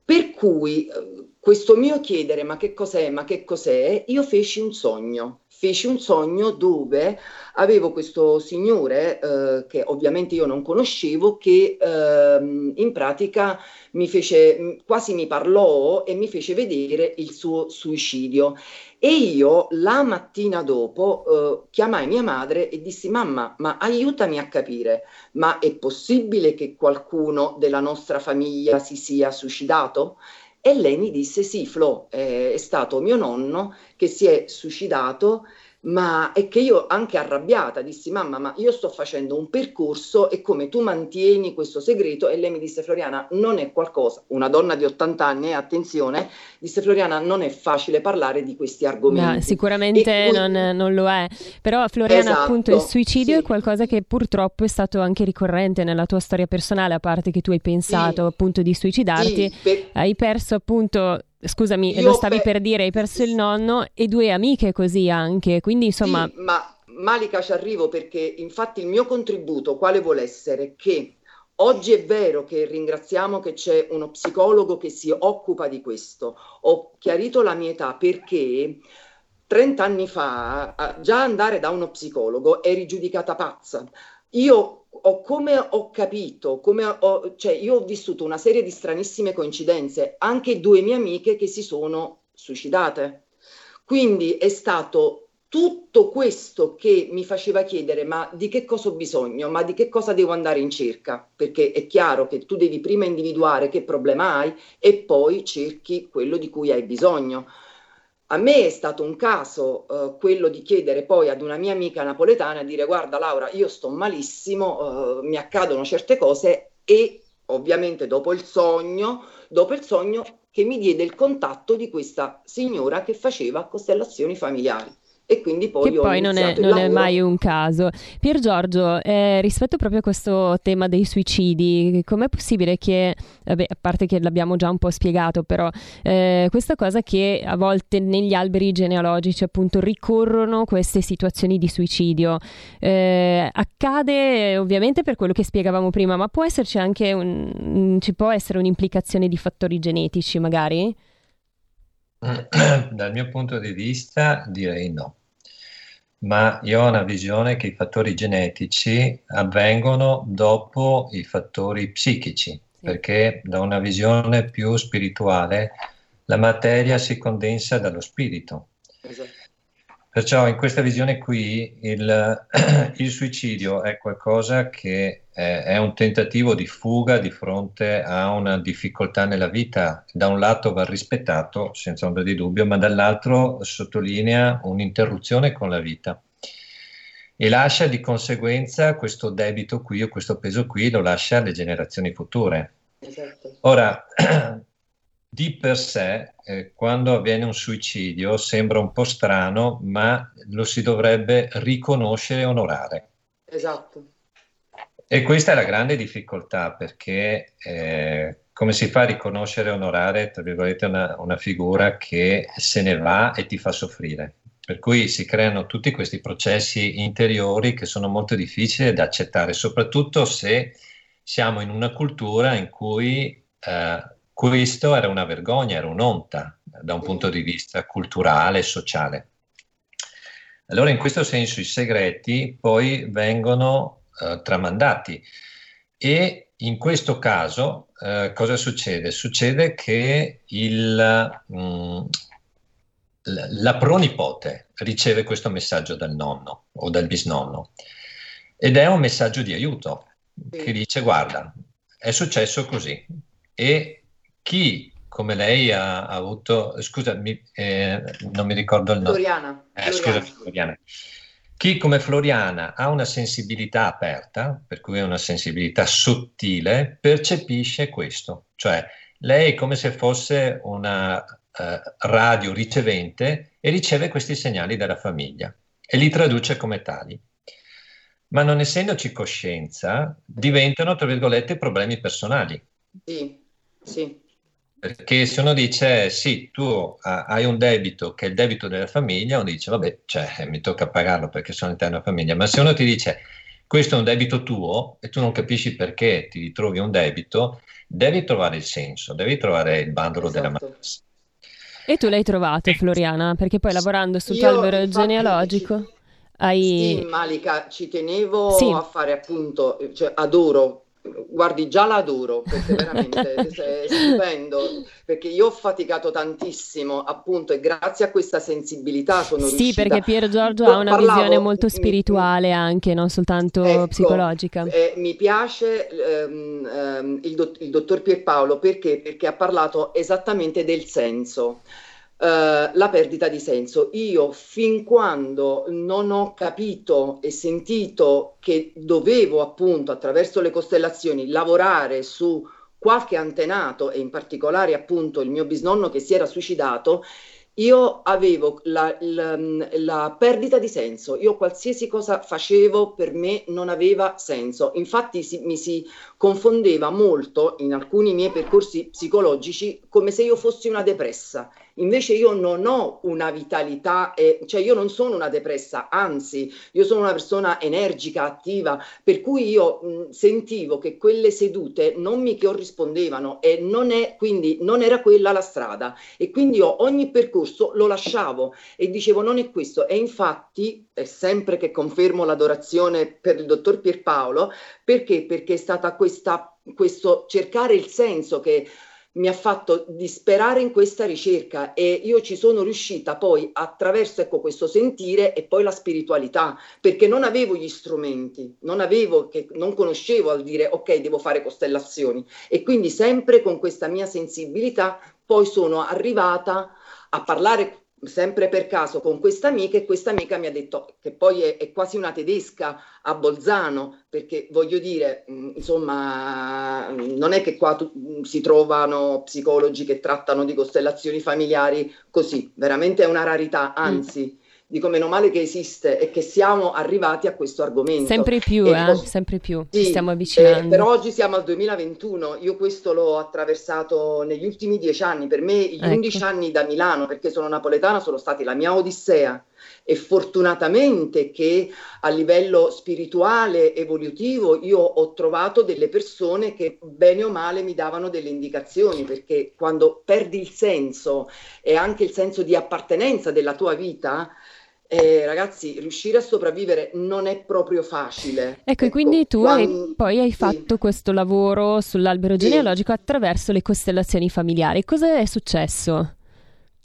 Speaker 3: Per cui eh, questo mio chiedere ma che cos'è, ma che cos'è, io feci un sogno, feci un sogno dove avevo questo signore eh, che ovviamente io non conoscevo che eh, in pratica mi fece quasi mi parlò e mi fece vedere il suo suicidio e io la mattina dopo eh, chiamai mia madre e dissi mamma ma aiutami a capire ma è possibile che qualcuno della nostra famiglia si sia suicidato? E lei mi disse sì Flo è stato mio nonno che si è suicidato ma è che io anche arrabbiata dissi mamma ma io sto facendo un percorso e come tu mantieni questo segreto? E lei mi disse Floriana non è qualcosa. Una donna di 80 anni eh, attenzione disse Floriana non è facile parlare di questi argomenti.
Speaker 1: No, sicuramente poi... non, non, lo è. Però Floriana esatto, appunto il suicidio sì. è qualcosa che purtroppo è stato anche ricorrente nella tua storia personale a parte che tu hai pensato sì. appunto di suicidarti. Sì, per... hai perso appunto scusami, Io lo stavi per... per dire, hai perso il nonno e due amiche così anche, quindi insomma...
Speaker 3: Sì, ma Malika ci arrivo perché infatti il mio contributo quale vuole essere? Che oggi è vero che ringraziamo che c'è uno psicologo che si occupa di questo, ho chiarito la mia età perché 30 anni fa già andare da uno psicologo eri giudicata pazza. Io ho, come ho capito, come ho, cioè io ho vissuto una serie di stranissime coincidenze, anche due mie amiche che si sono suicidate. Quindi è stato tutto questo che mi faceva chiedere ma di che cosa ho bisogno, ma di che cosa devo andare in cerca, perché è chiaro che tu devi prima individuare che problema hai e poi cerchi quello di cui hai bisogno. A me è stato un caso eh, quello di chiedere poi ad una mia amica napoletana, dire guarda Laura, io sto malissimo, eh, mi accadono certe cose e ovviamente dopo il sogno, dopo il sogno che mi diede il contatto di questa signora che faceva costellazioni familiari e quindi poi,
Speaker 1: che poi non, è, non è, mai un caso. Pier Giorgio, eh, rispetto proprio a questo tema dei suicidi, com'è possibile che, vabbè, a parte che l'abbiamo già un po' spiegato, però eh, questa cosa che a volte negli alberi genealogici appunto ricorrono queste situazioni di suicidio, eh, accade ovviamente per quello che spiegavamo prima, ma può esserci anche un, ci può essere un'implicazione di fattori genetici magari?
Speaker 2: Dal mio punto di vista direi no ma io ho una visione che i fattori genetici avvengono dopo i fattori psichici, perché da una visione più spirituale la materia si condensa dallo spirito. Esatto. Perciò in questa visione qui il, il suicidio è qualcosa che è, è, un tentativo di fuga di fronte a una difficoltà nella vita. Da un lato va rispettato, senza ombra di dubbio, ma dall'altro sottolinea un'interruzione con la vita e lascia di conseguenza questo debito qui o questo peso qui, lo lascia alle generazioni future. Esatto. Ora, di per sé, eh, quando avviene un suicidio, sembra un po' strano, ma lo si dovrebbe riconoscere e onorare.
Speaker 3: Esatto.
Speaker 2: E questa è la grande difficoltà perché eh, come si fa a riconoscere e onorare, tra virgolette, una, una figura che se ne va e ti fa soffrire? Per cui si creano tutti questi processi interiori che sono molto difficili da accettare, soprattutto se siamo in una cultura in cui eh, questo era una vergogna, era un'onta da un punto di vista culturale e sociale. Allora in questo senso i segreti poi vengono eh, tramandati e in questo caso eh, cosa succede? Succede che il, mh, mm, la pronipote riceve questo messaggio dal nonno o dal bisnonno ed è un messaggio di aiuto che dice guarda è successo così e chi come lei ha, ha avuto, scusami, eh, non mi ricordo il nome.
Speaker 3: Floriana.
Speaker 2: Eh. Scusa, Floriana. Chi come Floriana ha una sensibilità aperta, per cui è una sensibilità sottile, percepisce questo. Cioè, lei è come se fosse una eh, radio ricevente e riceve questi segnali dalla famiglia e li traduce come tali. Ma non essendoci coscienza, diventano, tra virgolette, problemi personali.
Speaker 3: Sì Sì.
Speaker 2: Perché se uno dice sì, tu hai un debito che è il debito della famiglia, uno dice vabbè, cioè, mi tocca pagarlo perché sono all'interno della famiglia, ma se uno ti dice questo è un debito tuo e tu non capisci perché ti ritrovi un debito, devi trovare il senso, devi trovare il bandolo esatto. della matassa.
Speaker 1: E tu l'hai trovato, Floriana, perché poi lavorando sul tuo albero genealogico hai...
Speaker 3: Sì, Malika, ci tenevo sì. a fare appunto, cioè adoro Guardi, già l'adoro perché veramente è stupendo. Perché io ho faticato tantissimo, appunto, e grazie a questa sensibilità sono
Speaker 1: sì,
Speaker 3: riuscita.
Speaker 1: Sì, perché Pier Giorgio ha una parlavo, visione molto spirituale mi, anche, non soltanto ecco, psicologica.
Speaker 3: Eh, mi piace ehm, ehm, il, dott- il dottor Pierpaolo perché? Perché ha parlato esattamente del senso. Uh, la perdita di senso. Io fin quando non ho capito e sentito che dovevo appunto attraverso le costellazioni lavorare su qualche antenato e in particolare appunto il mio bisnonno che si era suicidato, io avevo la, la, la, perdita di senso, io qualsiasi cosa facevo per me non aveva senso, infatti si, mi si confondeva molto in alcuni miei percorsi psicologici come se io fossi una depressa Invece io non ho una vitalità, eh, cioè io non sono una depressa, anzi, io sono una persona energica, attiva, per cui io mh, sentivo che quelle sedute non mi corrispondevano e non è, quindi non era quella la strada. E quindi io ogni percorso lo lasciavo e dicevo non è questo. E infatti, è sempre che confermo l'adorazione per il dottor Pierpaolo, perché? Perché è stata questa, questo cercare il senso che mi ha fatto disperare in questa ricerca e io ci sono riuscita poi attraverso ecco, questo sentire e poi la spiritualità, perché non avevo gli strumenti, non avevo, che, non conoscevo al dire ok, devo fare costellazioni e quindi sempre con questa mia sensibilità poi sono arrivata a parlare sempre per caso con questa amica e questa amica mi ha detto che poi è, è quasi una tedesca a Bolzano perché voglio dire mm, insomma non è che qua tu, mm, si trovano psicologi che trattano di costellazioni familiari così veramente è una rarità mm. anzi mm dico meno male che esiste e che siamo arrivati a questo argomento.
Speaker 1: Sempre più, eh, cos- sempre più, sì, ci stiamo avvicinando.
Speaker 3: Eh, per oggi siamo al 2021, io questo l'ho attraversato negli ultimi dieci anni, per me gli ecco. undici anni da Milano, perché sono napoletana, sono stati la mia odissea e fortunatamente che a livello spirituale, evolutivo, io ho trovato delle persone che bene o male mi davano delle indicazioni, perché quando perdi il senso e anche il senso di appartenenza della tua vita, eh, ragazzi, riuscire a sopravvivere non è proprio facile.
Speaker 1: Ecco, ecco quindi tu quando... hai, poi hai fatto sì. questo lavoro sull'albero genealogico sì. attraverso le costellazioni familiari. Cosa è successo?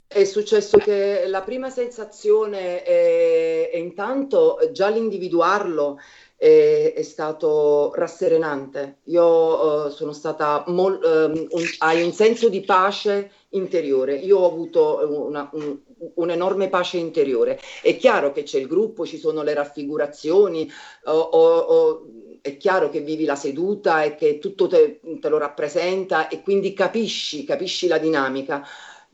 Speaker 3: È successo che la prima sensazione è, è intanto già l'individuarlo è, è, stato rasserenante. Io uh, sono stata, mol, um, un, hai un senso di pace interiore. Io ho avuto una, un, un'enorme pace interiore. È chiaro che c'è il gruppo, ci sono le raffigurazioni, o, o, o, è chiaro che vivi la seduta e che tutto te, te lo rappresenta e quindi capisci, capisci la dinamica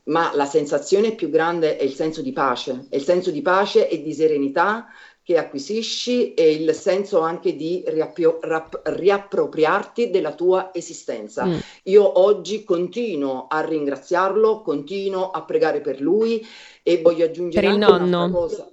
Speaker 3: ma la sensazione più grande è il senso di pace, è il senso di pace e di serenità che acquisisci e il senso anche di riappio, rap, riappropriarti della tua esistenza. Mm. Io oggi continuo a ringraziarlo, continuo a pregare per lui e voglio aggiungere
Speaker 1: per il nonno. cosa.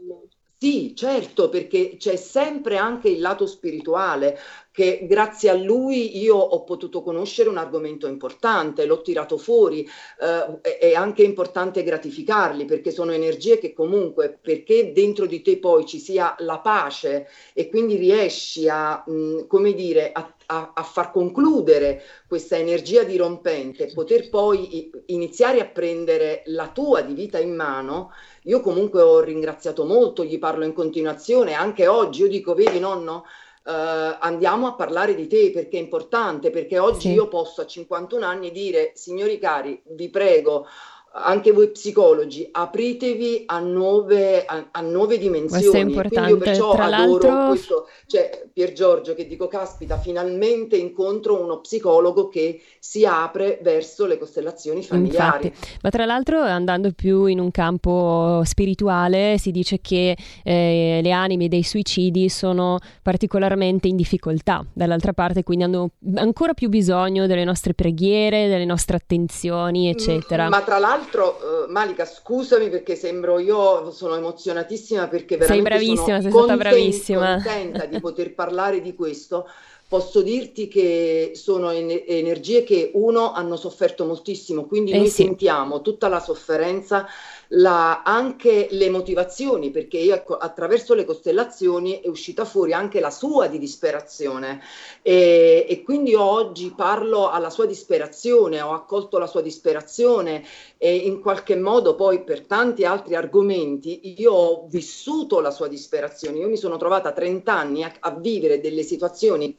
Speaker 3: Sì, certo, perché c'è sempre anche il lato spirituale che grazie a lui io ho potuto conoscere un argomento importante, l'ho tirato fuori, eh, è anche importante gratificarli perché sono energie che comunque, perché dentro di te poi ci sia la pace e quindi riesci a, mh, come dire, a, a, a, far concludere questa energia dirompente, poter poi iniziare a prendere la tua di vita in mano, io comunque ho ringraziato molto, gli parlo in continuazione, anche oggi io dico, vedi nonno, Uh, andiamo a parlare di te perché è importante, perché oggi sì. io posso a 51 anni dire, signori cari, vi prego, anche voi psicologi, apritevi a nuove, a, a nuove dimensioni. Questo è
Speaker 1: importante. Quindi
Speaker 3: perciò
Speaker 1: Tra l'altro...
Speaker 3: questo, cioè Pier Giorgio che dico, caspita, finalmente incontro uno psicologo che si apre verso le costellazioni familiari.
Speaker 1: Infatti. Ma tra l'altro andando più in un campo spirituale si dice che eh, le anime dei suicidi sono particolarmente in difficoltà, dall'altra parte quindi hanno ancora più bisogno delle nostre preghiere, delle nostre attenzioni, eccetera.
Speaker 3: Ma tra l'altro l'altro, uh, Malika, scusami perché sembro io, sono emozionatissima perché veramente
Speaker 1: sei bravissima,
Speaker 3: sei
Speaker 1: stata bravissima.
Speaker 3: contenta di poter parlare di questo. Posso dirti che sono en- energie che uno hanno sofferto moltissimo, quindi eh noi sì. sentiamo tutta la sofferenza la, anche le motivazioni, perché io ecco, attraverso le costellazioni è uscita fuori anche la sua di disperazione. E, e quindi oggi parlo alla sua disperazione, ho accolto la sua disperazione e in qualche modo poi per tanti altri argomenti io ho vissuto la sua disperazione, io mi sono trovata 30 anni a, a vivere delle situazioni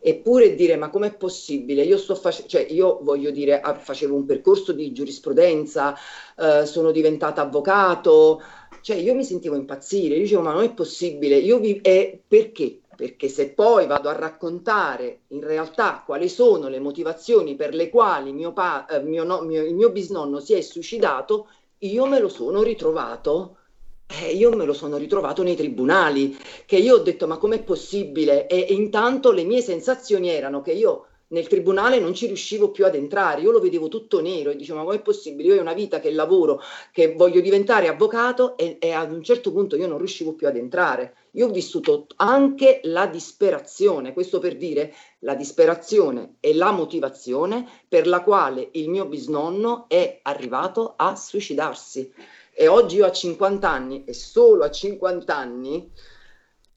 Speaker 3: eppure dire ma com'è possibile? Io sto facendo, cioè io voglio dire, ah, facevo un percorso di giurisprudenza, eh, sono diventata avvocato, cioè io mi sentivo impazzire, io dicevo ma non è possibile, io vi... Eh, perché? Perché se poi vado a raccontare in realtà quali sono le motivazioni per le quali mio pa- eh, mio no- mio, il mio bisnonno si è suicidato, io me lo sono ritrovato eh, io me lo sono ritrovato nei tribunali, che io ho detto ma com'è possibile? E, e, intanto le mie sensazioni erano che io nel tribunale non ci riuscivo più ad entrare, io lo vedevo tutto nero e dicevo ma com'è possibile? Io ho una vita che lavoro, che voglio diventare avvocato e, e ad un certo punto io non riuscivo più ad entrare. Io ho vissuto anche la disperazione, questo per dire la disperazione e la motivazione per la quale il mio bisnonno è arrivato a suicidarsi e oggi io a 50 anni e solo a 50 anni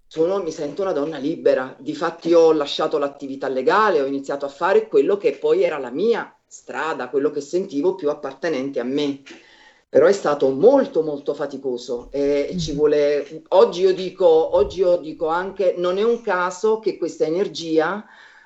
Speaker 3: sono, mi sento una donna libera. Difatti ho lasciato l'attività legale, ho iniziato a fare quello che poi era la mia strada, quello che sentivo più appartenente a me. Però è stato molto molto faticoso e ci mm-hmm. vuole oggi io dico, oggi io dico anche non è un caso che questa energia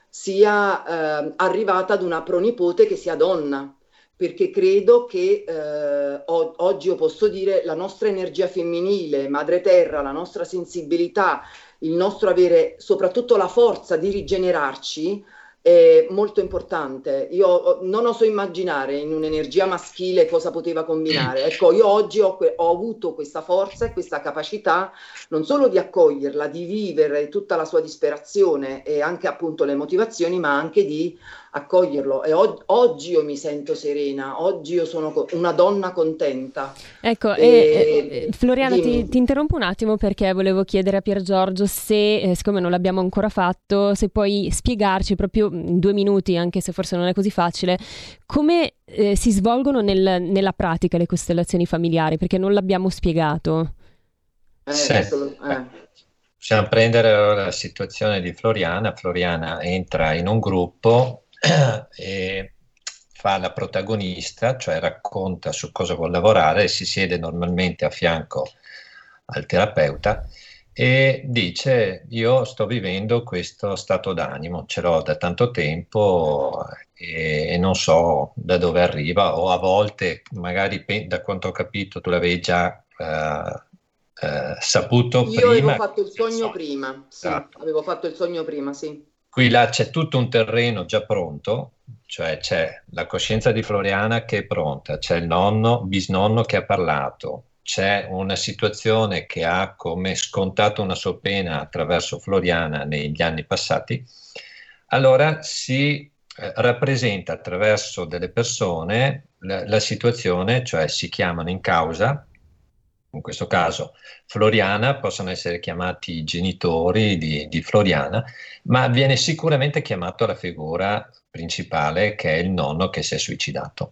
Speaker 3: sia eh, arrivata ad una pronipote che sia donna perché credo che eh, oggi io posso dire la nostra energia femminile, madre terra, la nostra sensibilità, il nostro avere soprattutto la forza di rigenerarci è molto importante. Io non oso immaginare in un'energia maschile cosa poteva combinare. Ecco, io oggi ho, ho, avuto questa forza e questa capacità non solo di accoglierla, di vivere tutta la sua disperazione e anche appunto le motivazioni, ma anche di accoglierlo e o- oggi io mi sento serena, oggi io sono co- una donna contenta.
Speaker 1: Ecco, e, e, Floriana ti, ti, interrompo un attimo perché volevo chiedere a Pier Giorgio se, eh, siccome non l'abbiamo ancora fatto, se puoi spiegarci proprio in due minuti, anche se forse non è così facile, come eh, si svolgono nel, nella pratica le costellazioni familiari, perché non l'abbiamo spiegato.
Speaker 2: Eh, sì. eh. Possiamo prendere la situazione di Floriana. Floriana entra in un gruppo e fa la protagonista, cioè racconta su cosa vuole lavorare e si siede normalmente a fianco al terapeuta e dice io sto vivendo questo stato d'animo, ce l'ho da tanto tempo e, e non so da dove arriva o a volte magari da quanto ho capito tu l'avevi già uh, Uh, saputo
Speaker 3: Io
Speaker 2: prima.
Speaker 3: avevo fatto il sogno prima, sì, esatto. avevo fatto il sogno prima, sì.
Speaker 2: Qui là c'è tutto un terreno già pronto, cioè c'è la coscienza di Floriana che è pronta, c'è il nonno, bisnonno che ha parlato, c'è una situazione che ha come scontato una sua pena attraverso Floriana negli anni passati, allora si eh, rappresenta attraverso delle persone la, la situazione, cioè si chiamano in causa in questo caso Floriana, possono essere chiamati i genitori di, di, Floriana, ma viene sicuramente chiamato la figura principale che è il nonno che si è suicidato.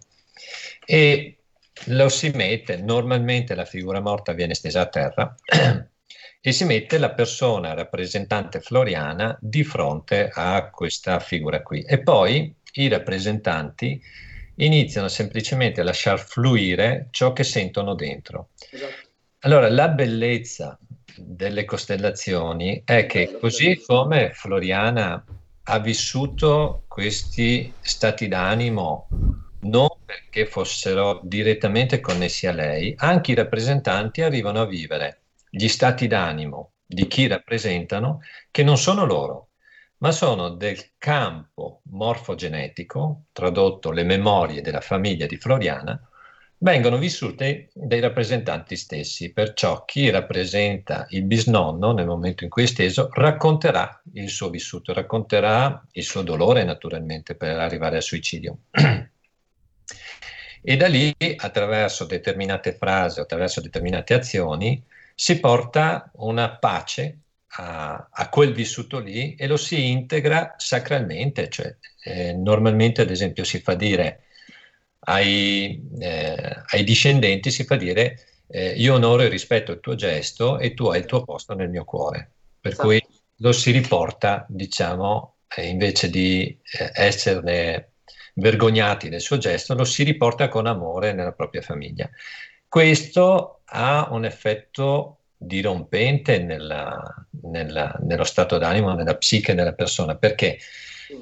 Speaker 2: E lo si mette, normalmente la figura morta viene stesa a terra e si mette la persona rappresentante floriana di fronte a questa figura qui. E poi i rappresentanti iniziano semplicemente a lasciar fluire ciò che sentono dentro. Esatto. Allora, la bellezza delle costellazioni è che così come Floriana ha vissuto questi stati d'animo non perché fossero direttamente connessi a lei, anche i rappresentanti arrivano a vivere gli stati d'animo di chi rappresentano che non sono loro, ma sono del campo morfogenetico, tradotto le memorie della famiglia di Floriana, vengono vissute dai rappresentanti stessi. Perciò chi rappresenta il bisnonno nel momento in cui è esteso racconterà il suo vissuto, racconterà il suo dolore naturalmente per arrivare al suicidio. E da lì, attraverso determinate frasi, attraverso determinate azioni, si porta una pace a, a, quel vissuto lì e lo si integra sacralmente, cioè eh, normalmente ad esempio si fa dire ai, eh, ai discendenti, si fa dire eh, io onoro e rispetto il tuo gesto e tu hai il tuo posto nel mio cuore, per esatto. cui lo si riporta, diciamo, eh, invece di eh, esserne vergognati del suo gesto, lo si riporta con amore nella propria famiglia. Questo ha un effetto dirompente nella, nella, nello stato d'animo, nella psiche della persona. Perché?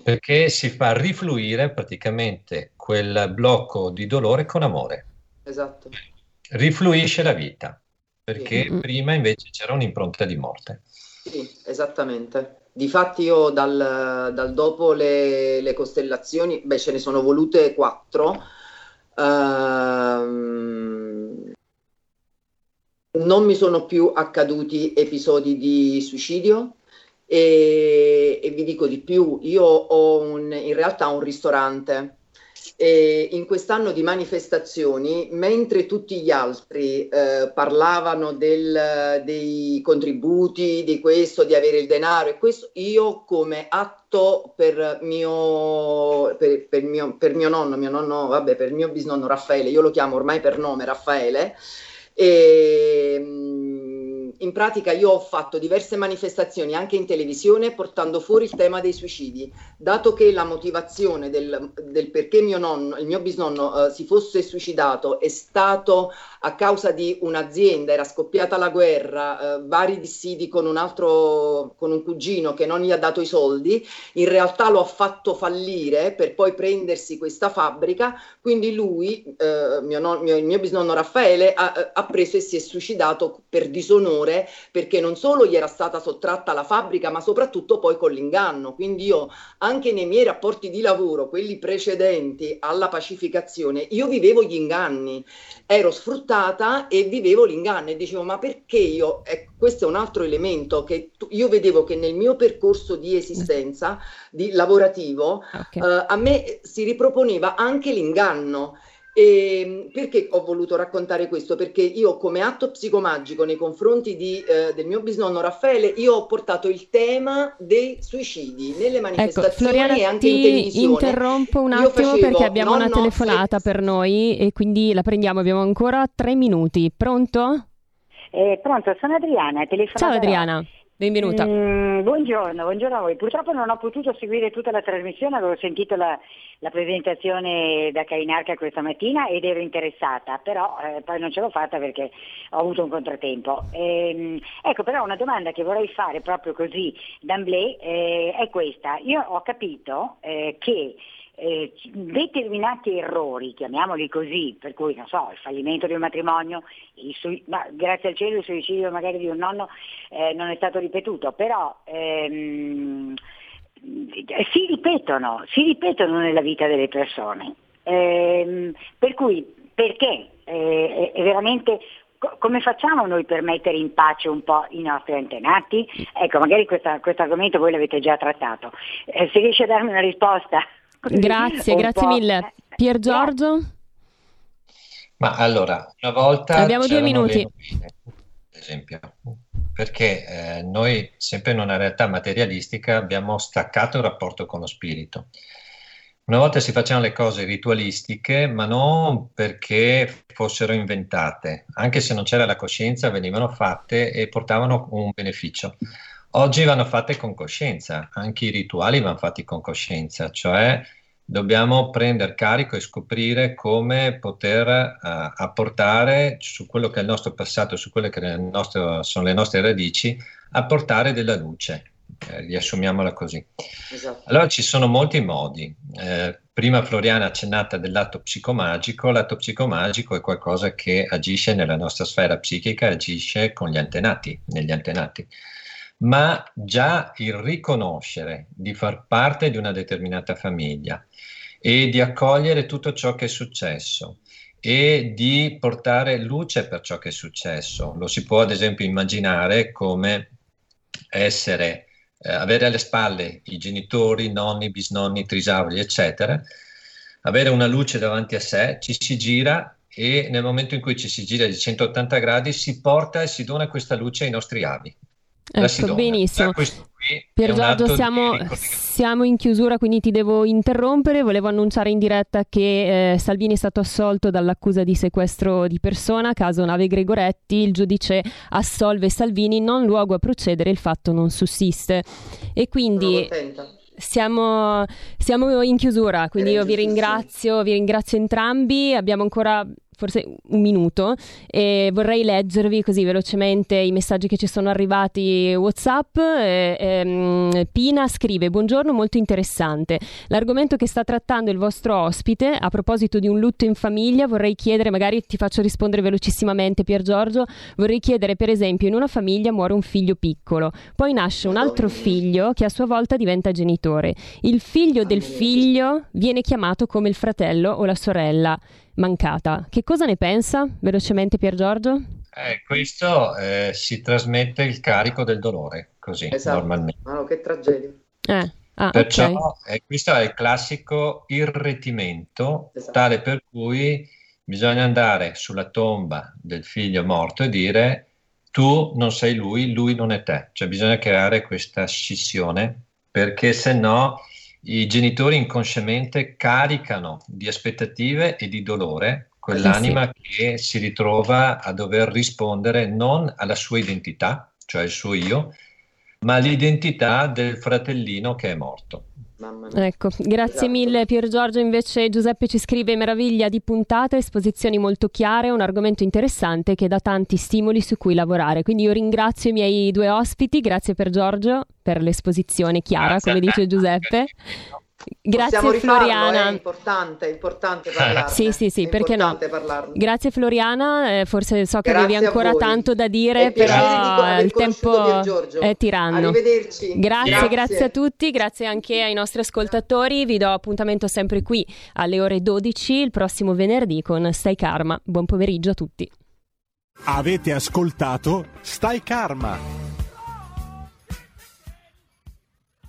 Speaker 2: Perché si fa rifluire praticamente quel blocco di dolore con amore.
Speaker 3: Esatto.
Speaker 2: Rifluisce la vita, perché sì. prima invece c'era un'impronta di morte.
Speaker 3: Sì, esattamente. Difatti io dal, dal dopo le, le, costellazioni, beh ce ne sono volute quattro, ehm, non mi sono più accaduti episodi di suicidio e, e vi dico di più, io ho un, in realtà un ristorante. E in quest'anno di manifestazioni, mentre tutti gli altri eh, parlavano del, dei contributi, di questo, di avere il denaro e questo, io come atto per mio, per, per mio, per mio nonno, mio nonno, vabbè, per mio bisnonno Raffaele, io lo chiamo ormai per nome Raffaele, e, in pratica io ho fatto diverse manifestazioni anche in televisione portando fuori il tema dei suicidi, dato che la motivazione del, del perché mio nonno, il mio bisnonno eh, si fosse suicidato è stato a causa di un'azienda, era scoppiata la guerra, eh, vari dissidi con un altro, con un cugino che non gli ha dato i soldi, in realtà lo ha fatto fallire per poi prendersi questa fabbrica, quindi lui, eh, mio, non, mio, mio bisnonno Raffaele, ha, ha preso e si è suicidato per disonore perché non solo gli era stata sottratta la fabbrica, ma soprattutto poi con l'inganno. Quindi io anche nei miei rapporti di lavoro, quelli precedenti alla pacificazione, io vivevo gli inganni, ero sfruttata spostata e vivevo l'inganno e dicevo ma perché io, eh, questo è un altro elemento che tu, io vedevo che nel mio percorso di esistenza, di lavorativo, okay. eh, a me si riproponeva anche l'inganno e ehm, perché ho voluto raccontare questo? Perché io come atto psicomagico nei confronti di, eh, del mio bisnonno Raffaele, io ho portato il tema dei suicidi nelle ecco, manifestazioni ecco, Floriana, e anche in televisione.
Speaker 1: interrompo un attimo perché abbiamo una telefonata se... per noi e quindi la prendiamo, abbiamo ancora tre minuti. Pronto?
Speaker 4: Eh, pronto, sono Adriana.
Speaker 1: Ciao Adriana. Benvenuta.
Speaker 4: Mm, buongiorno, buongiorno a voi. Purtroppo non ho potuto seguire tutta la trasmissione, avevo sentito la, la presentazione da Cainarca questa mattina ed ero interessata, però eh, poi non ce l'ho fatta perché ho avuto un contrattempo. Ehm, ecco, però una domanda che vorrei fare proprio così d'amblè eh, è questa. Io ho capito eh, che eh, determinati errori, chiamiamoli così, per cui non so, il fallimento di un matrimonio, sui- ma grazie al cielo il suicidio magari di un nonno eh, non è stato ripetuto, però ehm, si ripetono, si ripetono nella vita delle persone. Ehm, per cui perché eh, è veramente come facciamo noi per mettere in pace un po' i nostri antenati? Ecco, magari questo argomento voi l'avete già trattato. Eh, se riesce a darmi una risposta
Speaker 1: Grazie, grazie mille. Pier Giorgio?
Speaker 2: Ma allora, una volta...
Speaker 1: Abbiamo due minuti.
Speaker 2: Ad esempio, perché eh, noi, sempre in una realtà materialistica, abbiamo staccato il rapporto con lo spirito. Una volta si facevano le cose ritualistiche, ma non perché fossero inventate, anche se non c'era la coscienza, venivano fatte e portavano un beneficio. Oggi vanno fatte con coscienza, anche i rituali vanno fatti con coscienza, cioè dobbiamo prendere carico e scoprire come poter uh, apportare su quello che è il nostro passato, su quelle che nostro, sono le nostre radici, apportare della luce. eh, riassumiamola così. Esatto. Allora ci sono molti modi. Eh, prima Floriana ha accennato dell'atto psicomagico, l'atto psicomagico è qualcosa che agisce nella nostra sfera psichica, agisce con gli antenati, negli antenati. Ma già il riconoscere di far parte di una determinata famiglia e di accogliere tutto ciò che è successo, e di portare luce per ciò che è successo. Lo si può ad esempio immaginare come essere, eh, avere alle spalle i genitori, nonni, bisnonni, trisauri, eccetera, avere una luce davanti a sé, ci si gira e nel momento in cui ci si gira di 180 gradi si porta e si dona questa luce ai nostri avi.
Speaker 1: Ecco, benissimo. Per Giorgio siamo, siamo, in chiusura, quindi ti devo interrompere. Volevo annunciare in diretta che eh, Salvini è stato assolto dall'accusa di sequestro di persona, caso nave Gregoretti. Il giudice assolve Salvini, non luogo a procedere, il fatto non sussiste. E quindi... Siamo, siamo, in chiusura, quindi io vi ringrazio, vi ringrazio entrambi. Abbiamo ancora forse un minuto e vorrei leggervi così velocemente i messaggi che ci sono arrivati Whatsapp. E, e, Pina scrive: Buongiorno, molto interessante. L'argomento che sta trattando il vostro ospite a proposito di un lutto in famiglia, vorrei chiedere, magari ti faccio rispondere velocissimamente, Pier Giorgio. Vorrei chiedere, per esempio, in una famiglia muore un figlio piccolo, poi nasce un altro figlio che a sua volta diventa genitore. Il figlio del figlio viene chiamato come il fratello o la sorella mancata. Che cosa ne pensa velocemente Pier Giorgio?
Speaker 2: Eh, questo eh, si trasmette il carico del dolore, così esatto. normalmente.
Speaker 3: Oh, che tragedia.
Speaker 1: Eh. Ah,
Speaker 2: Perciò okay. eh, questo è il classico irretimento, esatto. tale per cui bisogna andare sulla tomba del figlio morto e dire tu non sei lui, lui non è te. Cioè bisogna creare questa scissione perché se no i genitori inconsciamente caricano di aspettative e di dolore quell'anima sì, sì. che si ritrova a dover rispondere non alla sua identità, cioè il suo io, ma all'identità del fratellino che è morto.
Speaker 1: Ecco, grazie esatto. mille Pier Giorgio. Invece Giuseppe ci scrive meraviglia di puntata, esposizioni molto chiare, un argomento interessante che dà tanti stimoli su cui lavorare. Quindi io ringrazio i miei due ospiti, grazie per Giorgio per l'esposizione chiara, grazie come dice Giuseppe. Grazie Floriana.
Speaker 3: È importante, è importante parlarne.
Speaker 1: Sì, sì, sì, perché no? Parlarne. Grazie Floriana, eh, forse so che Grazie avevi ancora tanto da dire, però il tempo è tiranno.
Speaker 3: Arrivederci.
Speaker 1: Grazie, grazie, grazie a tutti, grazie anche ai nostri ascoltatori. Vi do appuntamento sempre qui alle ore 12 il prossimo venerdì con Stai Karma. Buon pomeriggio a tutti.
Speaker 5: Avete ascoltato Stai Karma.